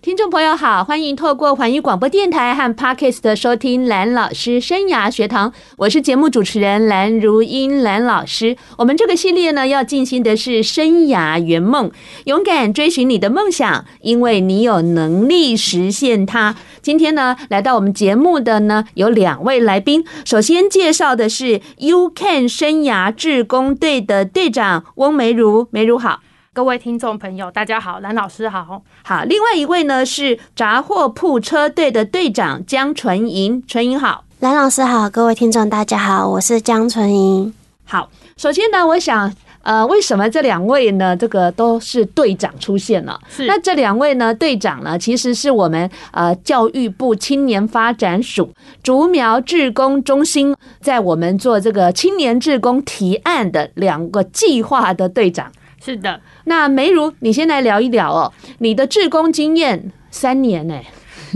听众朋友好，欢迎透过环宇广播电台和 Podcast 收听蓝老师生涯学堂，我是节目主持人蓝如英蓝老师。我们这个系列呢，要进行的是生涯圆梦，勇敢追寻你的梦想，因为你有能力实现它。今天呢，来到我们节目的呢，有两位来宾。首先介绍的是 U-Can 生涯志工队的队长翁梅如，梅如好。各位听众朋友，大家好，蓝老师好。好，另外一位呢是杂货铺车队的队长江纯莹，纯莹好。蓝老师好，各位听众大家好，我是江纯莹。好，首先呢，我想，呃，为什么这两位呢，这个都是队长出现了？是。那这两位呢，队长呢，其实是我们呃教育部青年发展署竹苗志工中心，在我们做这个青年志工提案的两个计划的队长。是的，那梅如，你先来聊一聊哦，你的志工经验三年呢，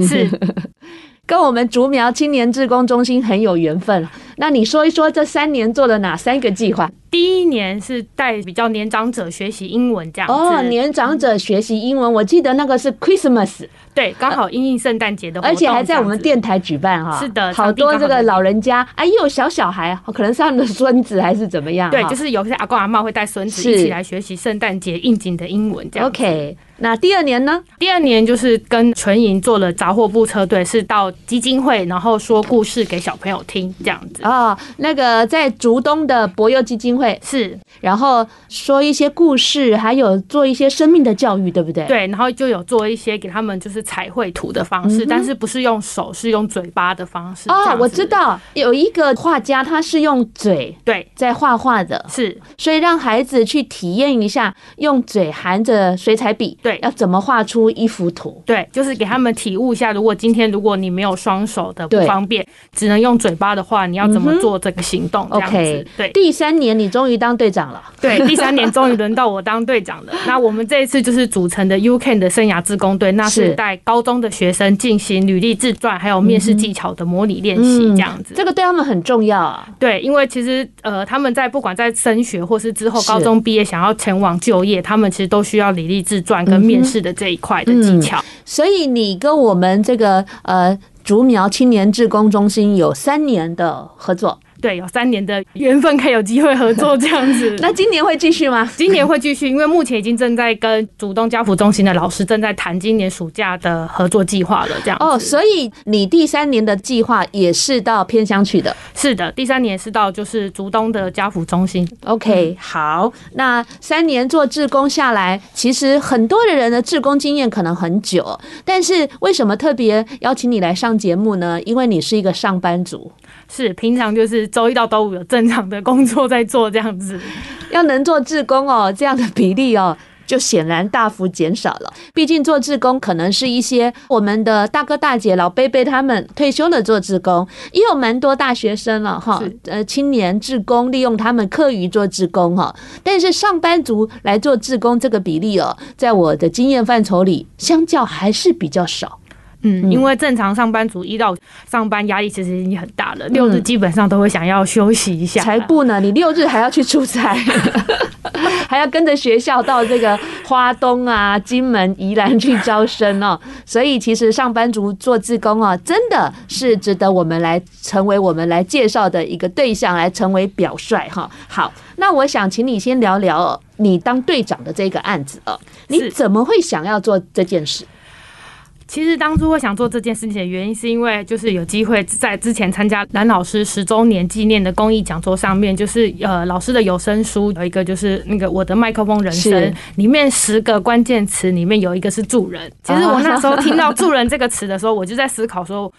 是。跟我们竹苗青年志工中心很有缘分。那你说一说这三年做了哪三个计划？第一年是带比较年长者学习英文这样子。哦，年长者学习英文，我记得那个是 Christmas，对，刚好因应圣诞节的活动，而且还在我们电台举办哈。是的，好多这个老人家，哎，又有小小孩，可能是他们的孙子还是怎么样？对，就是有些阿公阿妈会带孙子一起来学习圣诞节应景的英文这样。OK，那第二年呢？第二年就是跟纯银做了杂货部车队，是到基金会，然后说故事给小朋友听这样子。哦，那个在竹东的博幼基金会是，然后说一些故事，还有做一些生命的教育，对不对？对，然后就有做一些给他们就是彩绘图的方式，嗯、但是不是用手，是用嘴巴的方式。哦，我知道有一个画家，他是用嘴对在画画的，是，所以让孩子去体验一下用嘴含着水彩笔，对，要怎么画出一幅图？对，就是给他们体悟一下，如果今天如果你没有双手的不方便，只能用嘴巴的话，你要怎么做这个？行动这样子，OK，对，第三年你终于当队长了。对，第三年终于轮到我当队长了。那我们这一次就是组成的 U-Can 的生涯志工队，那是带高中的学生进行履历自传还有面试技巧的模拟练习，这样子、嗯嗯。这个对他们很重要啊。对，因为其实呃，他们在不管在升学或是之后高中毕业想要前往就业，他们其实都需要履历自传跟面试的这一块的技巧、所以你跟我们这个呃竹苗青年志工中心有三年的合作。对，有三年的缘分，可以有机会合作这样子。那今年会继续吗？今年会继续，因为目前已经正在跟竹东家扶中心的老师正在谈今年暑假的合作计划了。这样哦，所以你第三年的计划也是到偏乡去的？是的，第三年是到就是竹东的家扶中心。OK，好，那三年做志工下来，其实很多的人的志工经验可能很久，但是为什么特别邀请你来上节目呢？因为你是一个上班族。是，平常就是周一到周五有正常的工作在做这样子，要能做志工哦，这样的比例哦，就显然大幅减少了。毕竟做志工可能是一些我们的大哥大姐、老伯伯他们退休了做志工，也有蛮多大学生了哈，呃，青年志工利用他们课余做志工哈，但是上班族来做志工这个比例哦，在我的经验范畴里，相较还是比较少。嗯，因为正常上班族一到上班压力其实已经很大了，六日基本上都会想要休息一下。才不呢，你六日还要去出差，还要跟着学校到这个花东啊、金门、宜兰去招生哦。所以其实上班族做志工啊，真的是值得我们来成为我们来介绍的一个对象，来成为表率哈。好，那我想请你先聊聊你当队长的这个案子哦，你怎么会想要做这件事？其实当初会想做这件事情的原因，是因为就是有机会在之前参加蓝老师十周年纪念的公益讲座上面，就是呃老师的有声书有一个就是那个我的麦克风人生里面十个关键词里面有一个是助人。其实我那时候听到助人这个词的时候，我就在思考说。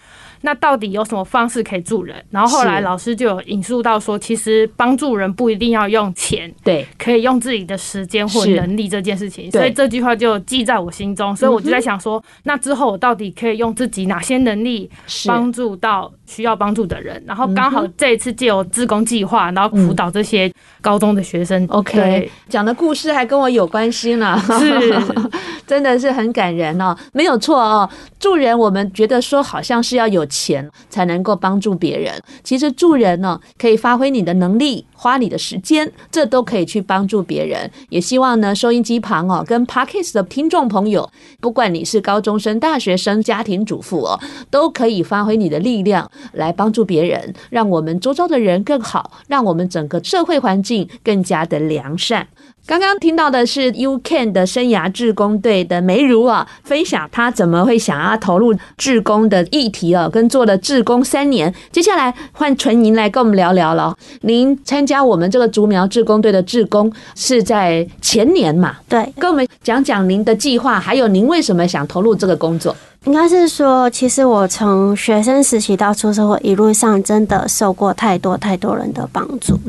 那到底有什么方式可以助人？然后后来老师就有引述到说，其实帮助人不一定要用钱，对，可以用自己的时间或能力这件事情。所以这句话就记在我心中。所以我就在想说，那之后我到底可以用自己哪些能力帮助到需要帮助的人？然后刚好这一次借由自工计划，然后辅导这些高中的学生。OK，讲的故事还跟我有关系呢。是。真的是很感人哦，没有错哦。助人，我们觉得说好像是要有钱才能够帮助别人，其实助人呢，可以发挥你的能力，花你的时间，这都可以去帮助别人。也希望呢，收音机旁哦，跟 Podcast 的听众朋友，不管你是高中生、大学生、家庭主妇哦，都可以发挥你的力量来帮助别人，让我们周遭的人更好，让我们整个社会环境更加的良善。刚刚听到的是 U-Can 的生涯志工队的梅如啊，分享她怎么会想要投入志工的议题啊，跟做了志工三年。接下来换纯银来跟我们聊聊了。您参加我们这个竹苗志工队的志工是在前年嘛？对，跟我们讲讲您的计划，还有您为什么想投入这个工作。应该是说，其实我从学生时期到出社会一路上，真的受过太多太多人的帮助。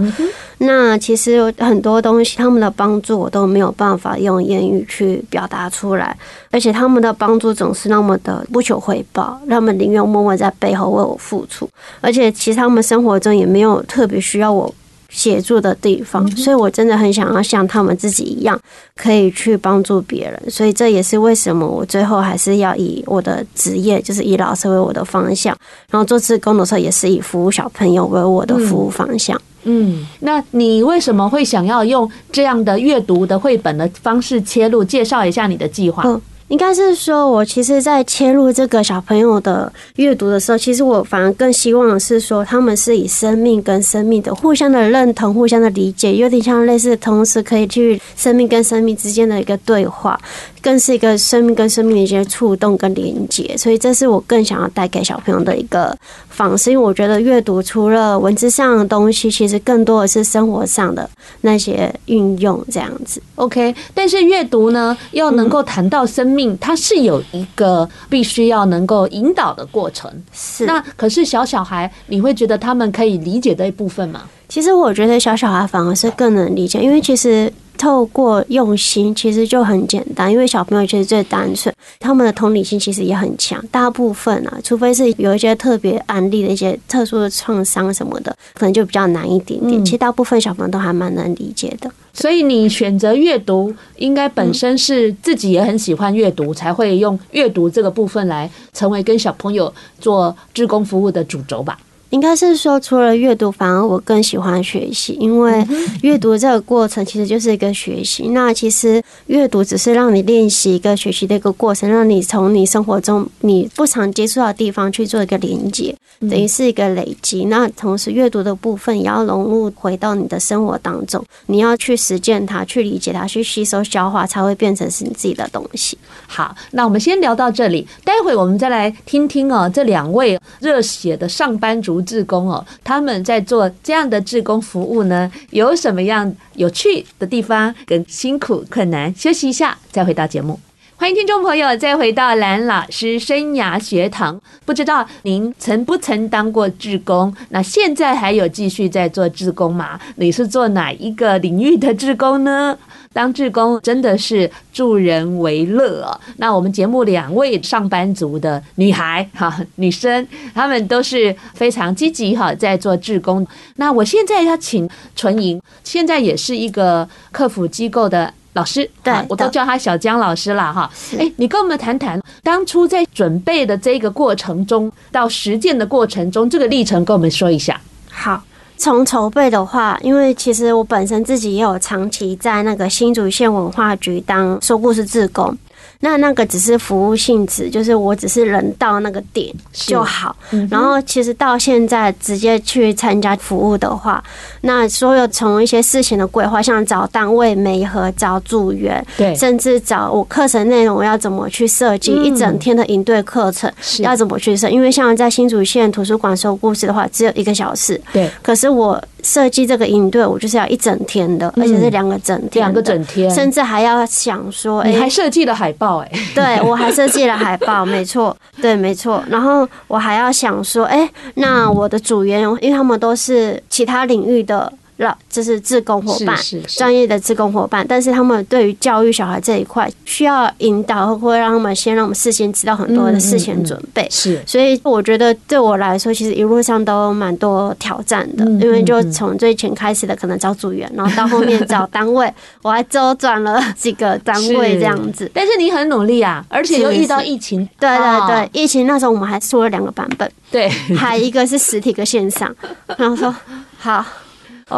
那其实有很多东西，他们的帮助我都没有办法用言语去表达出来，而且他们的帮助总是那么的不求回报，他们宁愿默默在背后为我付出，而且其实他们生活中也没有特别需要我。协助的地方，所以我真的很想要像他们自己一样，可以去帮助别人。所以这也是为什么我最后还是要以我的职业，就是以老师为我的方向，然后做志工的时候也是以服务小朋友为我的服务方向。嗯，那你为什么会想要用这样的阅读的绘本的方式切入？介绍一下你的计划。应该是说，我其实，在切入这个小朋友的阅读的时候，其实我反而更希望是说，他们是以生命跟生命的互相的认同、互相的理解，有点像类似，同时可以去生命跟生命之间的一个对话。更是一个生命跟生命的一些触动跟连接，所以这是我更想要带给小朋友的一个方式。因为我觉得阅读除了文字上的东西，其实更多的是生活上的那些运用这样子。OK，但是阅读呢，要能够谈到生命，它是有一个必须要能够引导的过程。是，那可是小小孩，你会觉得他们可以理解的一部分吗？其实我觉得小小孩反而是更能理解，因为其实。透过用心，其实就很简单，因为小朋友其实最单纯，他们的同理心其实也很强。大部分啊，除非是有一些特别案例的一些特殊的创伤什么的，可能就比较难一点点。其实大部分小朋友都还蛮能理解的。所以你选择阅读，应该本身是自己也很喜欢阅读，才会用阅读这个部分来成为跟小朋友做志工服务的主轴吧。应该是说，除了阅读，反而我更喜欢学习，因为阅读这个过程其实就是一个学习。那其实阅读只是让你练习一个学习的一个过程，让你从你生活中你不常接触到的地方去做一个连接，等于是一个累积。那同时，阅读的部分也要融入回到你的生活当中，你要去实践它，去理解它，去吸收消化，才会变成是你自己的东西。好，那我们先聊到这里，待会我们再来听听哦，这两位热血的上班族。志工哦，他们在做这样的志工服务呢，有什么样有趣的地方跟辛苦困难？休息一下，再回到节目。欢迎听众朋友再回到蓝老师生涯学堂。不知道您曾不曾当过志工？那现在还有继续在做志工吗？你是做哪一个领域的志工呢？当志工真的是助人为乐。那我们节目两位上班族的女孩哈，女生，她们都是非常积极哈，在做志工。那我现在要请纯莹，现在也是一个客服机构的老师，对，我都叫他小江老师了哈。哎，你跟我们谈谈当初在准备的这个过程中，到实践的过程中，这个历程跟我们说一下。好。从筹备的话，因为其实我本身自己也有长期在那个新竹县文化局当说故事志工。那那个只是服务性质，就是我只是人到那个点就好。然后其实到现在直接去参加服务的话，那所有从一些事情的规划，像找单位、媒合、找组员，对，甚至找我课程内容要怎么去设计一整天的营队课程，要怎么去设？因为像在新竹县图书馆说故事的话，只有一个小时，对。可是我设计这个营队，我就是要一整天的，而且是两个整天，两个整天，甚至还要想说，你还设计了海报。哎 对，我还设计了海报，没错，对，没错。然后我还要想说，哎，那我的组员，因为他们都是其他领域的了，就是志工伙伴，专业的志工伙伴。但是他们对于教育小孩这一块，需要引导，会让他们先让我们事先知道很多的事前准备。是，所以我觉得对我来说，其实一路上都蛮多挑战的，因为就从最前开始的可能找组员，然后到后面找 单位，我还周转了 几个单位这样子。但是你很努力啊，而且又遇到疫情，对对对，疫情那时候我们还出了两个版本，对，还一个是实体跟线上，然后说好。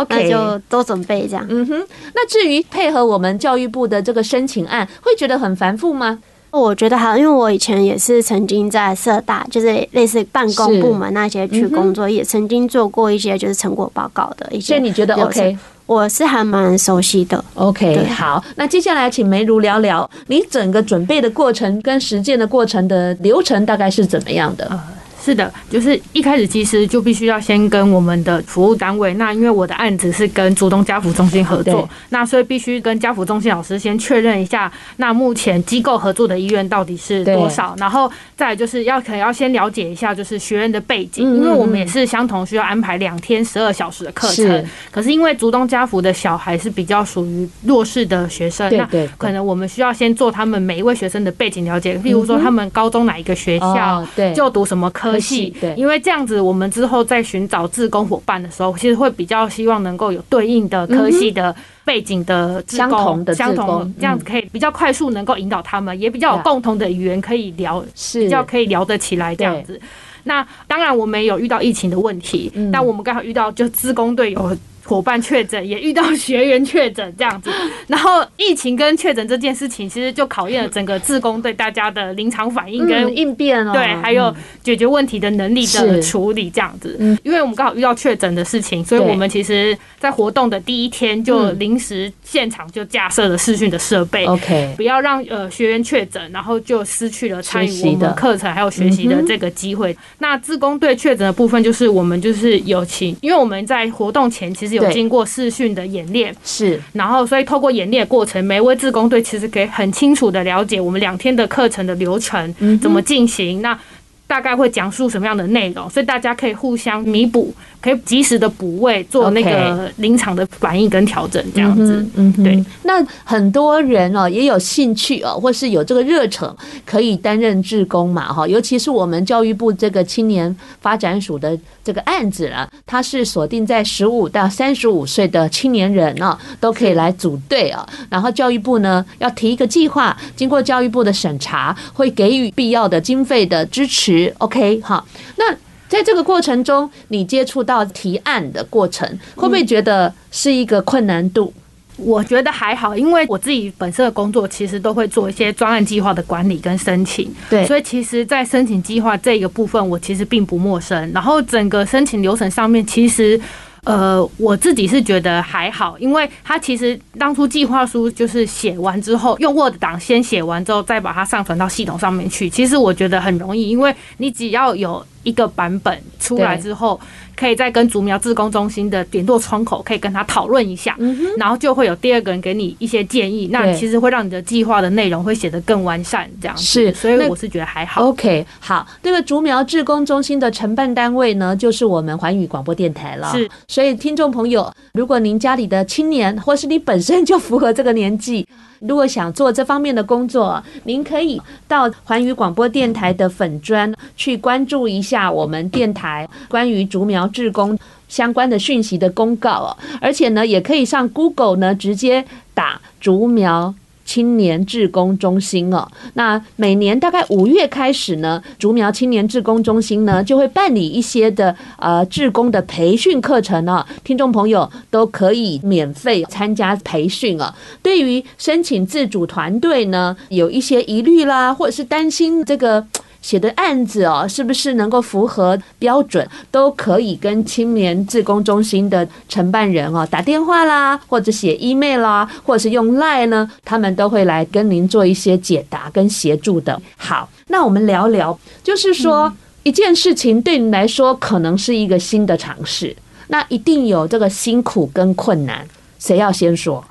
OK，那就多准备这样。嗯哼，那至于配合我们教育部的这个申请案，会觉得很繁复吗？我觉得还，因为我以前也是曾经在社大，就是类似办公部门那些去工作，嗯、也曾经做过一些就是成果报告的一些。所以你觉得 OK？我是还蛮熟悉的。OK，好，那接下来请梅如聊聊你整个准备的过程跟实践的过程的流程大概是怎么样的？是的，就是一开始其实就必须要先跟我们的服务单位，那因为我的案子是跟竹东家福中心合作，那所以必须跟家福中心老师先确认一下，那目前机构合作的医院到底是多少，然后再就是要可能要先了解一下就是学院的背景，因为我们也是相同需要安排两天十二小时的课程，可是因为竹东家福的小孩是比较属于弱势的学生，那可能我们需要先做他们每一位学生的背景了解，譬如说他们高中哪一个学校，对，就读什么科。系，对，因为这样子，我们之后在寻找志工伙伴的时候，其实会比较希望能够有对应的科系的背景的相同的相同，这样子可以比较快速能够引导他们，也比较有共同的语言可以聊，是。比较可以聊得起来这样子。那当然，我们也有遇到疫情的问题，但我们刚好遇到就自工队有。伙伴确诊，也遇到学员确诊这样子，然后疫情跟确诊这件事情，其实就考验了整个自工对大家的临场反应跟应变哦，对，还有解决问题的能力的处理这样子。嗯，因为我们刚好遇到确诊的事情，所以我们其实在活动的第一天就临时现场就架设了视讯的设备，OK，不要让呃学员确诊，然后就失去了参与我们课程还有学习的这个机会。那自工队确诊的部分，就是我们就是有请，因为我们在活动前其实。有经过试训的演练，是，然后所以透过演练过程，每一位志工队其实可以很清楚的了解我们两天的课程的流程怎么进行，那大概会讲述什么样的内容，所以大家可以互相弥补。可以及时的补位，做那个临场的反应跟调整，这样子。嗯，对。那很多人哦也有兴趣哦，或是有这个热忱，可以担任志工嘛，哈。尤其是我们教育部这个青年发展署的这个案子啊，它是锁定在十五到三十五岁的青年人啊，都可以来组队啊。然后教育部呢要提一个计划，经过教育部的审查，会给予必要的经费的支持。OK，好，那。在这个过程中，你接触到提案的过程，会不会觉得是一个困难度？我觉得还好，因为我自己本身的工作其实都会做一些专案计划的管理跟申请，对，所以其实，在申请计划这个部分，我其实并不陌生。然后整个申请流程上面，其实。呃，我自己是觉得还好，因为他其实当初计划书就是写完之后，用 Word 档先写完之后，再把它上传到系统上面去。其实我觉得很容易，因为你只要有一个版本出来之后。可以再跟竹苗志工中心的点舵窗口可以跟他讨论一下，然后就会有第二个人给你一些建议，那其实会让你的计划的内容会写得更完善，这样子。是，所以我是觉得还好。OK，好，这个竹苗志工中心的承办单位呢，就是我们环宇广播电台了。是，所以听众朋友，如果您家里的青年，或是你本身就符合这个年纪。如果想做这方面的工作，您可以到环宇广播电台的粉砖去关注一下我们电台关于竹苗志工相关的讯息的公告哦，而且呢，也可以上 Google 呢直接打竹苗。青年志工中心哦，那每年大概五月开始呢，竹苗青年志工中心呢就会办理一些的呃志工的培训课程呢，听众朋友都可以免费参加培训啊。对于申请自主团队呢，有一些疑虑啦，或者是担心这个。写的案子哦，是不是能够符合标准，都可以跟青年志工中心的承办人哦打电话啦，或者写 email 啦，或者是用 line 呢，他们都会来跟您做一些解答跟协助的。好，那我们聊聊，就是说一件事情对你来说可能是一个新的尝试，那一定有这个辛苦跟困难，谁要先说？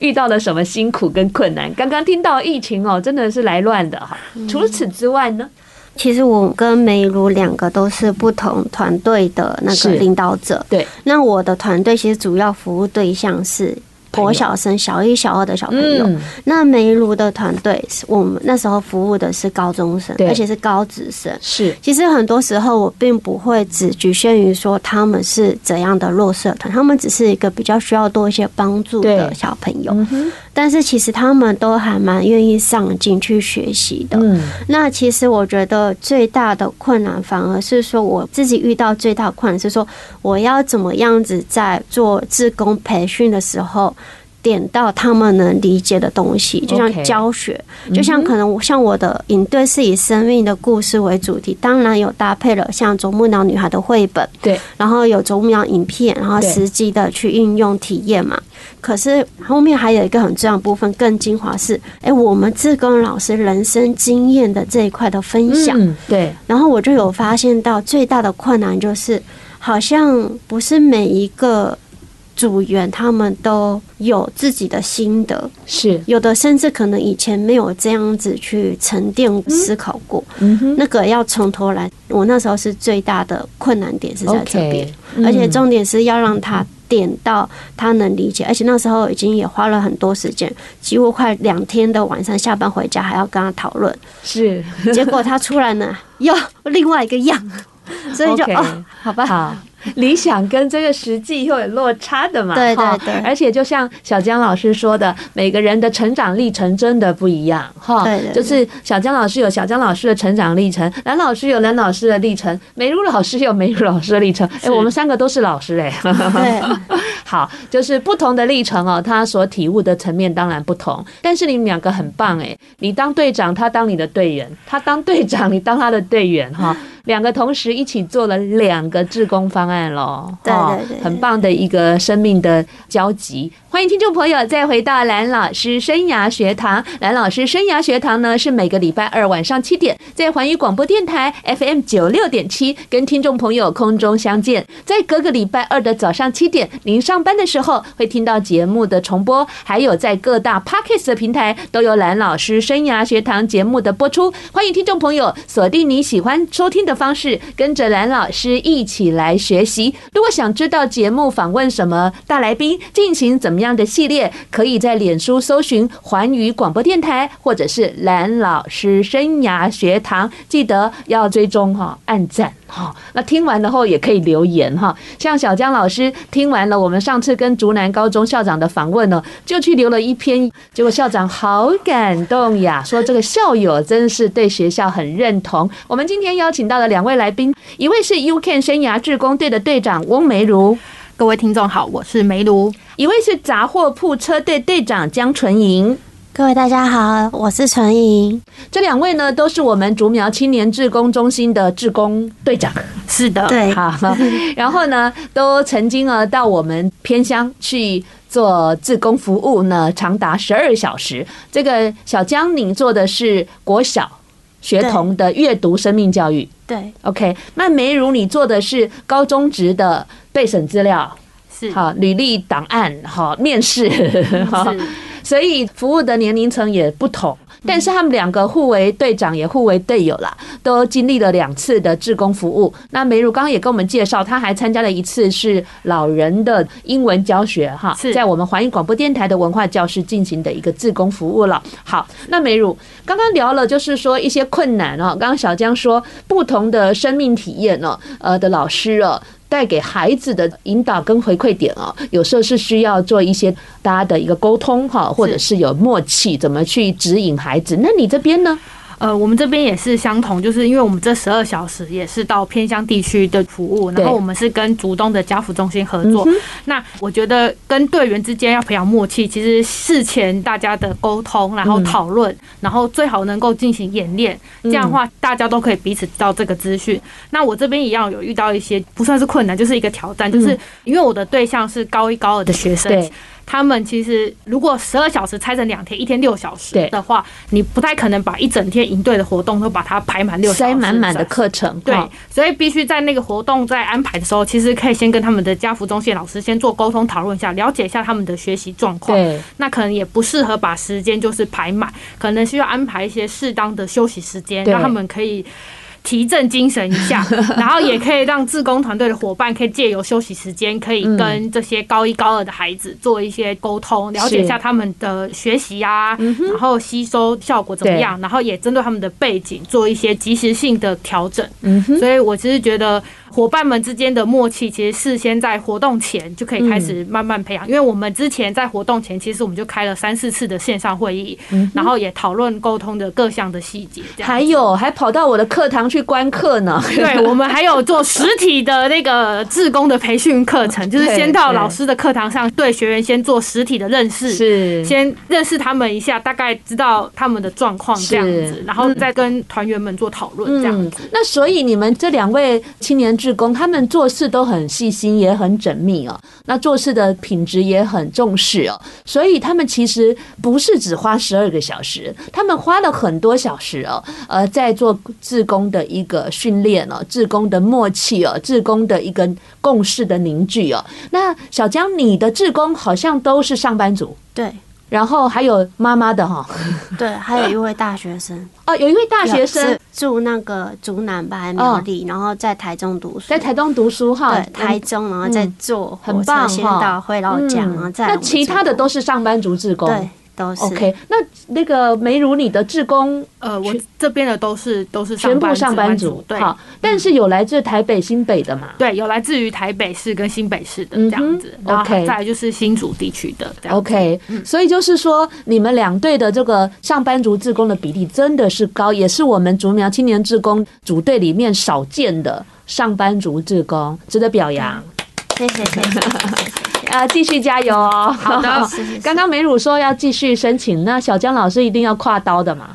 遇到了什么辛苦跟困难？刚刚听到疫情哦，真的是来乱的哈。除此之外呢？其实我跟梅如两个都是不同团队的那个领导者。对，那我的团队其实主要服务对象是。国小生，小一、小二的小朋友。嗯、那梅如的团队，我们那时候服务的是高中生，而且是高职生。是，其实很多时候我并不会只局限于说他们是怎样的弱势团，他们只是一个比较需要多一些帮助的小朋友。但是其实他们都还蛮愿意上进去学习的。嗯，那其实我觉得最大的困难，反而是说我自己遇到最大的困难是说，我要怎么样子在做自工培训的时候。点到他们能理解的东西，就像教学，Okay. 就像可能像我的影队是以生命的故事为主题，当然有搭配了像啄木鸟女孩的绘本，对，然后有啄木鸟影片，然后实际的去应用体验嘛。可是后面还有一个很重要的部分，更精华是，哎，我们志工老师人生经验的这一块的分享，对。然后我就有发现到最大的困难就是，好像不是每一个。组员他们都有自己的心得，是。有的，甚至可能以前没有这样子去沉淀思考过。嗯哼，那个要从头来，我那时候是最大的困难点是在这边，而且重点是要让他点到他能理解，而且那时候已经也花了很多时间，几乎快两天的晚上下班回家还要跟他讨论。是，结果他出来呢，又另外一个样，所以就哦，好吧。好 理想跟这个实际又有落差的嘛？对对对，而且就像小江老师说的，每个人的成长历程真的不一样哈。对，就是小江老师有小江老师的成长历程，蓝老师有蓝老师的历程，美如老师有美如老师的历程。哎，我们三个都是老师哎。对，好，就是不同的历程哦，他所体悟的层面当然不同。但是你们两个很棒哎，你当队长，他当你的队员；他当队长，你当他的队员哈。两个同时一起做了两个志工方案咯，对对对，很棒的一个生命的交集。欢迎听众朋友再回到蓝老师生涯学堂。蓝老师生涯学堂呢，是每个礼拜二晚上七点在环宇广播电台 FM 九六点七跟听众朋友空中相见。在隔个礼拜二的早上七点，您上班的时候会听到节目的重播，还有在各大 Podcast 的平台都有蓝老师生涯学堂节目的播出。欢迎听众朋友锁定你喜欢收听的方式，跟着蓝老师一起来学习。如果想知道节目访问什么大来宾，进行怎么样的系列，可以在脸书搜寻环宇广播电台，或者是蓝老师生涯学堂，记得要追踪哈，按赞哈。那听完了后也可以留言哈。像小江老师听完了我们上次跟竹南高中校长的访问呢，就去留了一篇，结果校长好感动呀，说这个校友真是对学校很认同。我们今天邀请到了两位来宾，一位是 U-Can 生涯志工队的队长翁梅如。各位听众好，我是梅如。一位是杂货铺车队队长江纯莹。各位大家好，我是纯莹。这两位呢，都是我们竹苗青年志工中心的志工队长。是的，对。好，然后呢，都曾经啊到我们偏乡去做志工服务呢，长达十二小时。这个小江，你做的是国小学童的阅读生命教育。对，OK。那梅如，你做的是高中职的。备审资料是好，履历档案好，面试好，所以服务的年龄层也不同。但是他们两个互为队长，也互为队友啦，都经历了两次的志工服务。那梅如刚刚也跟我们介绍，他还参加了一次是老人的英文教学哈，在我们环宇广播电台的文化教室进行的一个志工服务了。好，那梅如刚刚聊了，就是说一些困难哦。刚刚小江说不同的生命体验呢，呃的老师哦。带给孩子的引导跟回馈点啊，有时候是需要做一些大家的一个沟通哈，或者是有默契，怎么去指引孩子？那你这边呢？呃，我们这边也是相同，就是因为我们这十二小时也是到偏乡地区的服务，然后我们是跟竹东的家扶中心合作。那我觉得跟队员之间要培养默契，其实事前大家的沟通，然后讨论，然后最好能够进行演练，这样的话大家都可以彼此知道这个资讯。那我这边一样有遇到一些不算是困难，就是一个挑战，就是因为我的对象是高一高二的学生。他们其实如果十二小时拆成两天，一天六小时的话，你不太可能把一整天营队的活动都把它排满六小时，塞满满的课程。对，所以必须在那个活动在安排的时候，其实可以先跟他们的家福中心老师先做沟通讨论一下，了解一下他们的学习状况。对，那可能也不适合把时间就是排满，可能需要安排一些适当的休息时间，让他们可以。提振精神一下，然后也可以让志工团队的伙伴可以借由休息时间，可以跟这些高一高二的孩子做一些沟通，了解一下他们的学习啊，然后吸收效果怎么样，然后也针对他们的背景做一些及时性的调整。所以我其实觉得。伙伴们之间的默契，其实事先在活动前就可以开始慢慢培养。因为我们之前在活动前，其实我们就开了三四次的线上会议，然后也讨论沟通的各项的细节。还有，还跑到我的课堂去观课呢。对，我们还有做实体的那个志工的培训课程，就是先到老师的课堂上，对学员先做实体的认识，是先认识他们一下，大概知道他们的状况这样子，然后再跟团员们做讨论这样子。那所以你们这两位青年志工他们做事都很细心，也很缜密哦。那做事的品质也很重视哦。所以他们其实不是只花十二个小时，他们花了很多小时哦。呃，在做志工的一个训练哦，志工的默契哦，志工的一个共事的凝聚哦。那小江，你的志工好像都是上班族，对。然后还有妈妈的哈，对，还有一位大学生。哦，有一位大学生。住那个竹南吧还苗栗，然后在台中读书，在台中读书哈，对，台中，然后在做很棒先到回老家，然后再那其他的都是上班族志工，对。都是。OK，那那个梅如你的志工，呃，我这边的都是都是全部上班族，对，好，但是有来自台北、新北的嘛？对，有来自于台北市跟新北市的这样子，OK，再来就是新竹地区的，OK，所以就是说，你们两队的这个上班族志工的比例真的是高，也是我们竹苗青年志工组队里面少见的上班族志工，值得表扬。谢谢谢谢啊，继续加油哦！好的，刚刚美乳说要继续申请，那小江老师一定要跨刀的嘛？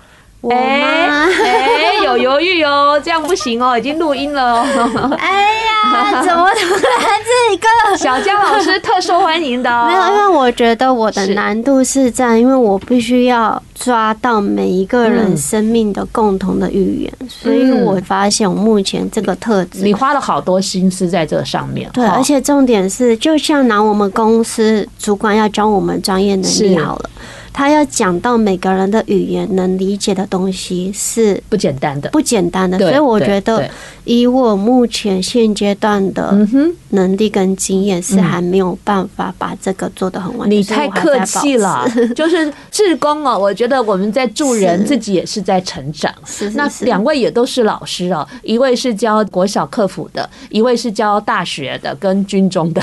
哎哎、欸欸，有犹豫哦，这样不行哦，已经录音了哦。哎呀，怎么突然这个小江老师特受欢迎的、哦？没有，因为我觉得我的难度是在，因为我必须要抓到每一个人生命的共同的语言，嗯、所以我发现我目前这个特质，你花了好多心思在这上面。对，而且重点是，就像拿我们公司主管要教我们专业能力好了。他要讲到每个人的语言能理解的东西是不简单的，不简单的，所以我觉得以我目前现阶段的能力跟经验是还没有办法把这个做得很完。你太客气了，就是志工哦，我觉得我们在助人，自己也是在成长。那两位也都是老师哦，一位是教国小客服的，一位是教大学的跟军中的。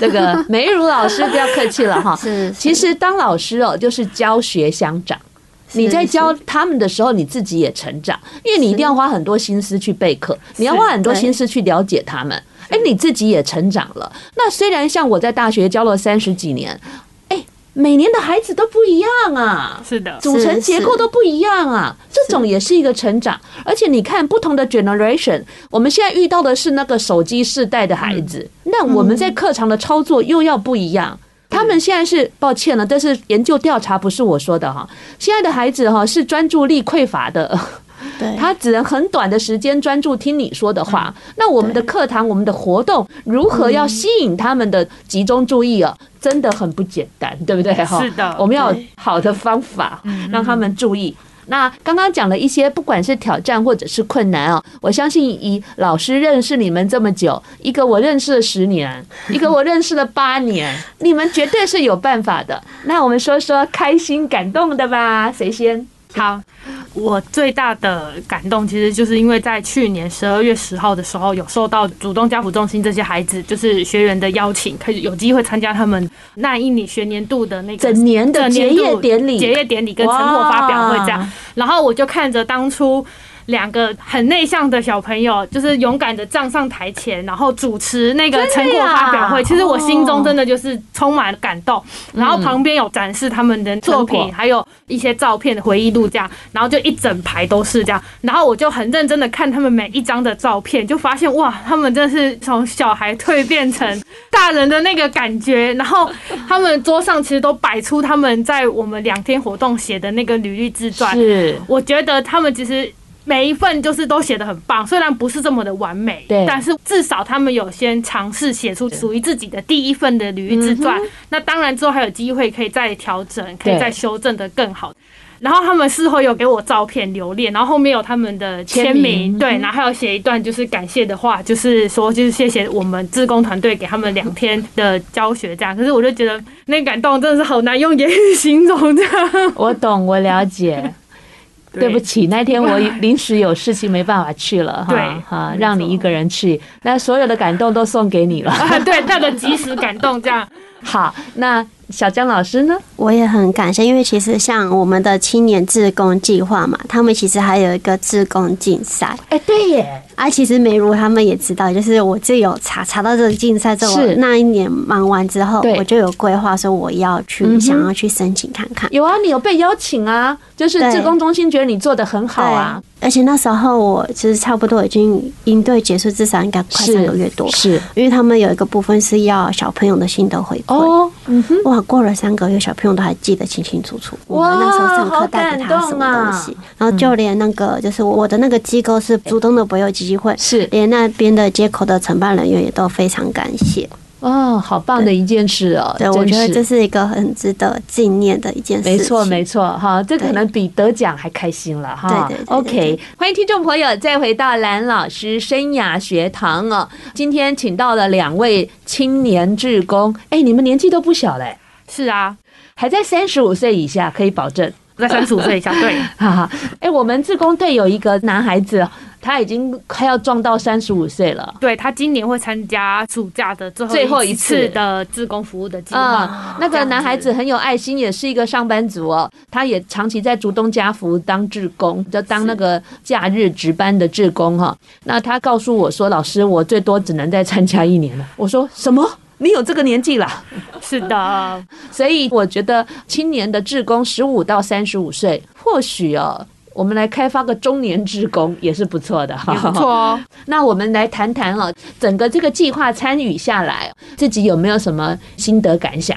这个梅如老师不要客气了哈，是，其实当老师哦。就是教学相长，你在教他们的时候，你自己也成长，因为你一定要花很多心思去备课，你要花很多心思去了解他们。哎，你自己也成长了。那虽然像我在大学教了三十几年，哎，每年的孩子都不一样啊，是的，组成结构都不一样啊，这种也是一个成长。而且你看，不同的 generation，我们现在遇到的是那个手机世代的孩子，那我们在课堂的操作又要不一样。他们现在是抱歉了，但是研究调查不是我说的哈。现在的孩子哈是专注力匮乏的，对，他只能很短的时间专注听你说的话。那我们的课堂、我们的活动如何要吸引他们的集中注意啊？真的很不简单，对不对哈？是的，我们要有好的方法让他们注意。那刚刚讲了一些，不管是挑战或者是困难啊，我相信以老师认识你们这么久，一个我认识了十年，一个我认识了八年，你们绝对是有办法的。那我们说说开心感动的吧，谁先？好，我最大的感动其实就是因为在去年十二月十号的时候，有受到主动家扶中心这些孩子就是学员的邀请，可以有机会参加他们那一年学年度的那个整年的结业典礼、结业典礼跟成果发表会这样，然后我就看着当初。两个很内向的小朋友，就是勇敢的站上台前，然后主持那个成果发表会。其实我心中真的就是充满了感动。然后旁边有展示他们的作品，还有一些照片的回忆录这样。然后就一整排都是这样。然后我就很认真的看他们每一张的照片，就发现哇，他们真是从小孩蜕变成大人的那个感觉。然后他们桌上其实都摆出他们在我们两天活动写的那个履历自传。是，我觉得他们其实。每一份就是都写的很棒，虽然不是这么的完美，对，但是至少他们有先尝试写出属于自己的第一份的履历自传。那当然之后还有机会可以再调整，可以再修正的更好。然后他们事后有给我照片留念，然后后面有他们的签名，名对，然后还有写一段就是感谢的话，就是说就是谢谢我们志工团队给他们两天的教学这样。可是我就觉得那感动真的是好难用言语形容这样。我懂，我了解。对，对不起，那天我 临时有事情没办法去了哈，对哈，让你一个人去，那所有的感动都送给你了。对，那个及时感动这样。好，那。小江老师呢？我也很感谢，因为其实像我们的青年志工计划嘛，他们其实还有一个志工竞赛。哎，对耶！啊，其实美如他们也知道，就是我这有查查到这个竞赛之后，那一年忙完之后，我就有规划说我要去，想要去申请看看。有啊，你有被邀请啊，就是志工中心觉得你做的很好啊。而且那时候我其实差不多已经应对结束，至少应该快三个月多。是，因为他们有一个部分是要小朋友的心得回馈。哦，嗯哼，哇。过了三个月，小朋友都还记得清清楚楚。我们那时候上课带给他什么东西，然后就连那个就是我的那个机构是主动的博幼基金会，是连那边的接口的承办人员也都非常感谢。哦，好棒的一件事哦！对，我觉得这是一个很值得纪念的一件事。没错，没错，哈，这可能比得奖还开心了哈。对对，OK，欢迎听众朋友再回到蓝老师生涯学堂哦。今天请到了两位青年志工，哎，你们年纪都不小嘞。是啊，还在三十五岁以下，可以保证在三十五岁以下。对，哈哈。哎，我们志工队有一个男孩子，他已经快要撞到三十五岁了。对，他今年会参加暑假的最后最后一次的志工服务的计划。嗯，那个男孩子很有爱心，也是一个上班族哦。他也长期在竹东家福当志工，就当那个假日值班的志工哈。那他告诉我说：“老师，我最多只能再参加一年了。”我说：“什么？”你有这个年纪了，是的，所以我觉得青年的志工十五到三十五岁，或许哦，我们来开发个中年职工也是不错的哈。没错哦，那我们来谈谈哦，整个这个计划参与下来，自己有没有什么心得感想？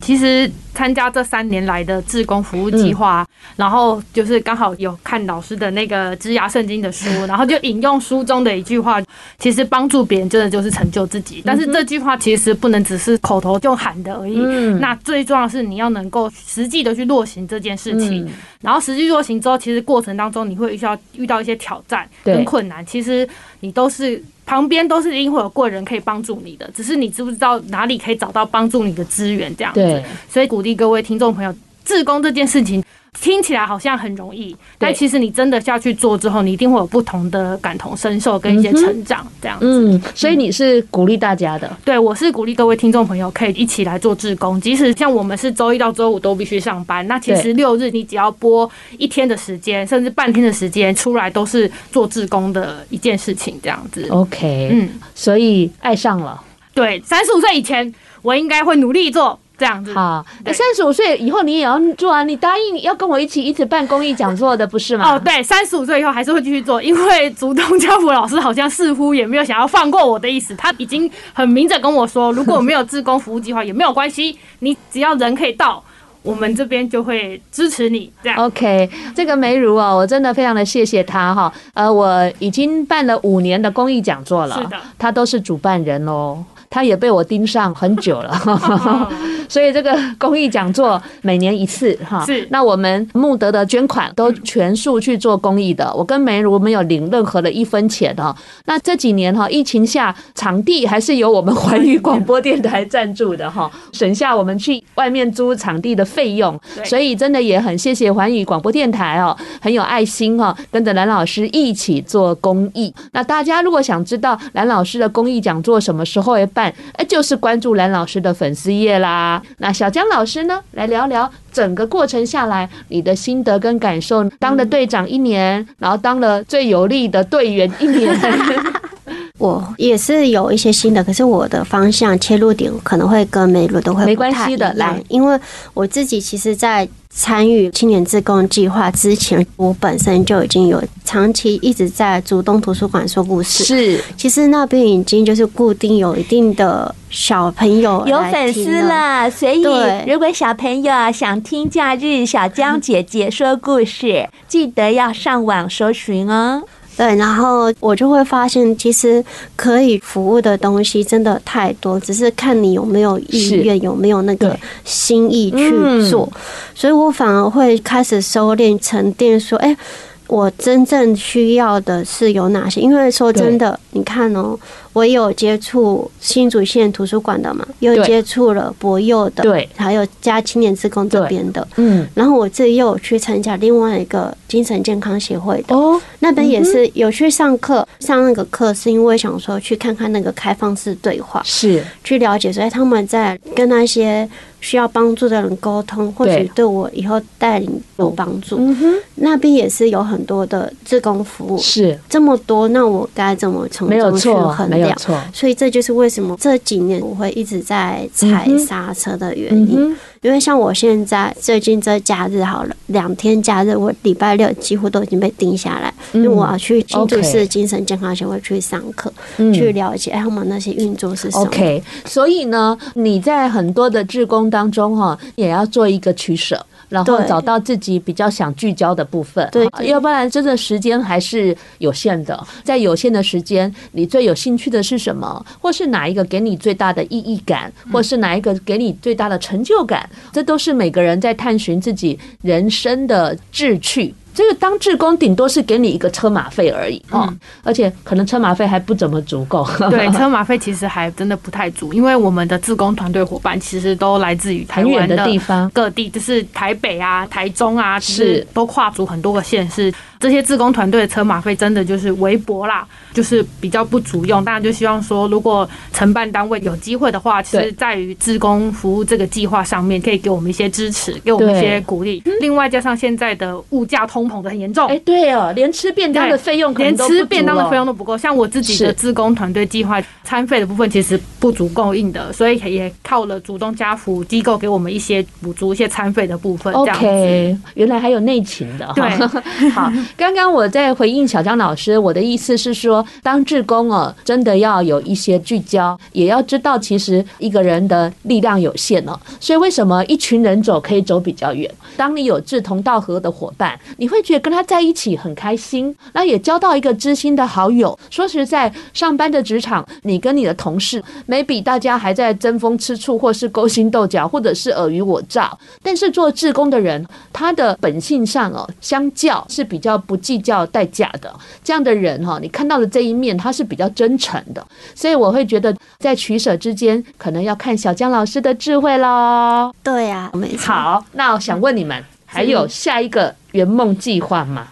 其实参加这三年来的志工服务计划，然后就是刚好有看老师的那个《职涯圣经》的书，然后就引用书中的一句话：其实帮助别人真的就是成就自己。但是这句话其实不能只是口头就喊的而已。那最重要的是你要能够实际的去落行这件事情。然后实际落行之后，其实过程当中你会遇到遇到一些挑战跟困难，其实你都是。旁边都是一定会有贵人可以帮助你的，只是你知不知道哪里可以找到帮助你的资源这样子。所以鼓励各位听众朋友，自工这件事情。听起来好像很容易，但其实你真的下去做之后，你一定会有不同的感同身受跟一些成长这样子。嗯，所以你是鼓励大家的。对，我是鼓励各位听众朋友可以一起来做志工，即使像我们是周一到周五都必须上班，那其实六日你只要播一天的时间，甚至半天的时间出来，都是做志工的一件事情这样子。OK，嗯，所以爱上了。对，三十五岁以前，我应该会努力做。这样子好，三十五岁以后你也要做啊！你答应要跟我一起一直办公益讲座的，不是吗？哦，对，三十五岁以后还是会继续做，因为竹东教辅老师好像似乎也没有想要放过我的意思，他已经很明着跟我说，如果我没有志工服务计划也没有关系，你只要人可以到，我们这边就会支持你。这样 OK，这个梅如啊，我真的非常的谢谢他哈。呃，我已经办了五年的公益讲座了，是的，他都是主办人哦。他也被我盯上很久了，所以这个公益讲座每年一次哈。是，那我们募得的捐款都全数去做公益的。我跟梅如没有领任何的一分钱哦。那这几年哈，疫情下场地还是由我们环宇广播电台赞助的哈，省下我们去外面租场地的费用。所以真的也很谢谢环宇广播电台哦，很有爱心哈，跟着蓝老师一起做公益。那大家如果想知道蓝老师的公益讲座什么时候会办，哎，就是关注兰老师的粉丝页啦。那小江老师呢，来聊聊整个过程下来你的心得跟感受。当了队长一年，然后当了最有力的队员一年。我也是有一些新的，可是我的方向切入点可能会跟梅如都会。没关系的，来，因为我自己其实，在参与青年志工计划之前，我本身就已经有长期一直在竹东图书馆说故事。是，其实那边已经就是固定有一定的小朋友有粉丝了，所以如果小朋友想听假日小江姐姐说故事，记得要上网搜寻哦。对，然后我就会发现，其实可以服务的东西真的太多，只是看你有没有意愿，有没有那个心意去做。所以我反而会开始收敛、沉淀，说：“哎。”我真正需要的是有哪些？因为说真的，你看哦。我有接触新竹县图书馆的嘛，又接触了博幼的，对，还有加青年志工这边的，嗯，然后我自己又有去参加另外一个精神健康协会的，哦，那边也是有去上课，上那个课是因为想说去看看那个开放式对话，是。去了解，所以他们在跟那些需要帮助的人沟通，或许对。我以后带领有帮助。嗯，那边也是有很多的志工服务，是。这么多，那我该怎么从中去衡量？所以这就是为什么这几年我会一直在踩刹车的原因。因为像我现在最近这假日好了，两天假日我礼拜六几乎都已经被定下来，因为我要去新竹市精神健康协会去上课，去了解他们那些运作是什么。OK，所以呢，你在很多的志工当中哈，也要做一个取舍。然后找到自己比较想聚焦的部分，对，要不然真的时间还是有限的。在有限的时间，你最有兴趣的是什么？或是哪一个给你最大的意义感？或是哪一个给你最大的成就感？这都是每个人在探寻自己人生的志趣。这个当志工顶多是给你一个车马费而已哦，而且可能车马费还不怎么足够。对，车马费其实还真的不太足，因为我们的志工团队伙伴其实都来自于台湾的地方各地，就是台北啊、台中啊，是都跨足很多个县市。这些自工团队的车马费真的就是微薄啦，就是比较不足用。大家就希望说，如果承办单位有机会的话，其实在于自工服务这个计划上面，可以给我们一些支持，给我们一些鼓励。另外加上现在的物价通膨的很严重，哎，对哦，连吃便当的费用，连吃便当的费用都不够。像我自己的自工团队计划餐费的部分，其实不足供应的，所以也靠了主动家扶机构给我们一些补足一些餐费的部分。这样子，OK，原来还有内勤的，对，好。刚刚我在回应小江老师，我的意思是说，当志工哦，真的要有一些聚焦，也要知道其实一个人的力量有限哦。所以为什么一群人走可以走比较远？当你有志同道合的伙伴，你会觉得跟他在一起很开心，那也交到一个知心的好友。说实在，上班的职场，你跟你的同事，maybe 大家还在争风吃醋，或是勾心斗角，或者是尔虞我诈。但是做志工的人，他的本性上哦，相较是比较。不计较代价的这样的人哈，你看到的这一面，他是比较真诚的，所以我会觉得在取舍之间，可能要看小江老师的智慧喽。对呀，没错。好，那我想问你们，还有下一个圆梦计划吗？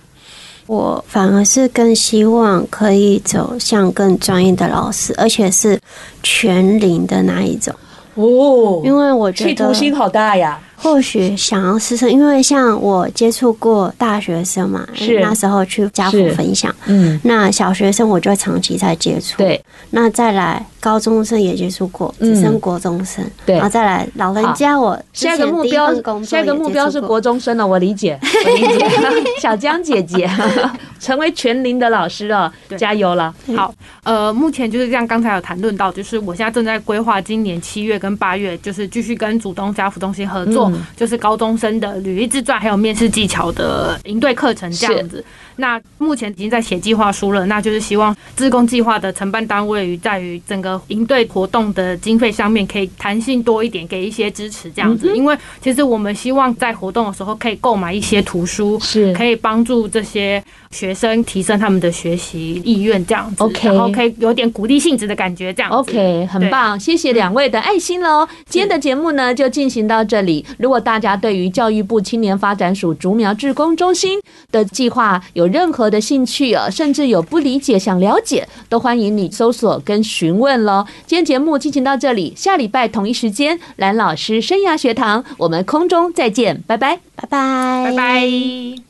我反而是更希望可以走向更专业的老师，而且是全龄的那一种哦，因为我觉得企图心好大呀。或许想要师生，因为像我接触过大学生嘛，是。那时候去家父分享，嗯，那小学生我就长期在接触，对，那再来高中生也接触过，只剩国中生，对，然后再来老人家，我下一个目标，下一个目标是国中生了，我理解，我理解，小江姐姐 成为全龄的老师了，加油了。好，呃，目前就是像刚才有谈论到，就是我现在正在规划今年七月跟八月，就是继续跟主东家福中心合作。就是高中生的履历自传，还有面试技巧的应对课程这样子。那目前已经在写计划书了，那就是希望自工计划的承办单位于在于整个营队活动的经费上面可以弹性多一点，给一些支持这样子。因为其实我们希望在活动的时候可以购买一些图书，是可以帮助这些学生提升他们的学习意愿这样子。OK，然后可以有点鼓励性质的感觉这样子。OK，很棒，谢谢两位的爱心喽。今天的节目呢就进行到这里。如果大家对于教育部青年发展署竹苗志工中心的计划有有任何的兴趣啊，甚至有不理解想了解，都欢迎你搜索跟询问喽。今天节目进行到这里，下礼拜同一时间，蓝老师生涯学堂，我们空中再见，拜拜，拜拜，拜拜。